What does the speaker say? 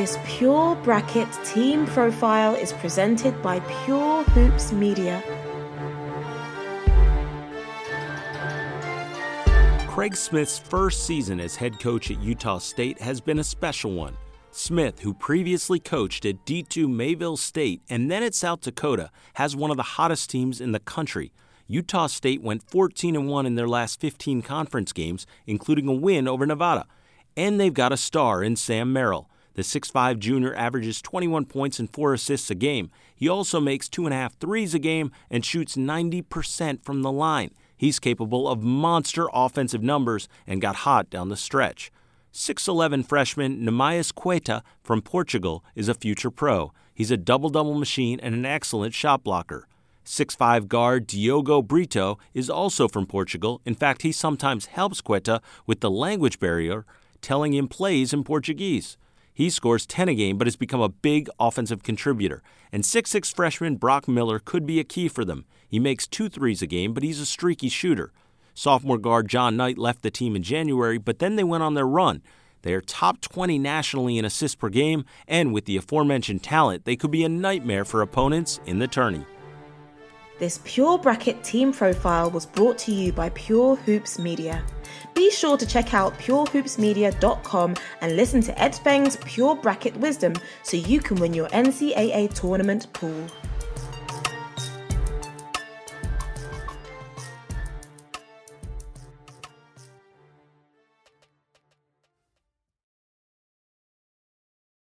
This Pure Bracket team profile is presented by Pure Hoops Media. Craig Smith's first season as head coach at Utah State has been a special one. Smith, who previously coached at D2 Mayville State and then at South Dakota, has one of the hottest teams in the country. Utah State went 14 1 in their last 15 conference games, including a win over Nevada. And they've got a star in Sam Merrill. The 6'5 junior averages 21 points and 4 assists a game. He also makes two and a half threes a game and shoots 90% from the line. He's capable of monster offensive numbers and got hot down the stretch. 6'11 freshman Neemias Queta from Portugal is a future pro. He's a double double machine and an excellent shot blocker. 6'5 guard Diogo Brito is also from Portugal. In fact, he sometimes helps Queta with the language barrier, telling him plays in Portuguese. He scores 10 a game but has become a big offensive contributor. And 6'6 freshman Brock Miller could be a key for them. He makes two threes a game, but he's a streaky shooter. Sophomore guard John Knight left the team in January, but then they went on their run. They are top 20 nationally in assists per game, and with the aforementioned talent, they could be a nightmare for opponents in the tourney. This Pure Bracket team profile was brought to you by Pure Hoops Media. Be sure to check out purehoopsmedia.com and listen to Ed Feng's Pure Bracket Wisdom so you can win your NCAA tournament pool.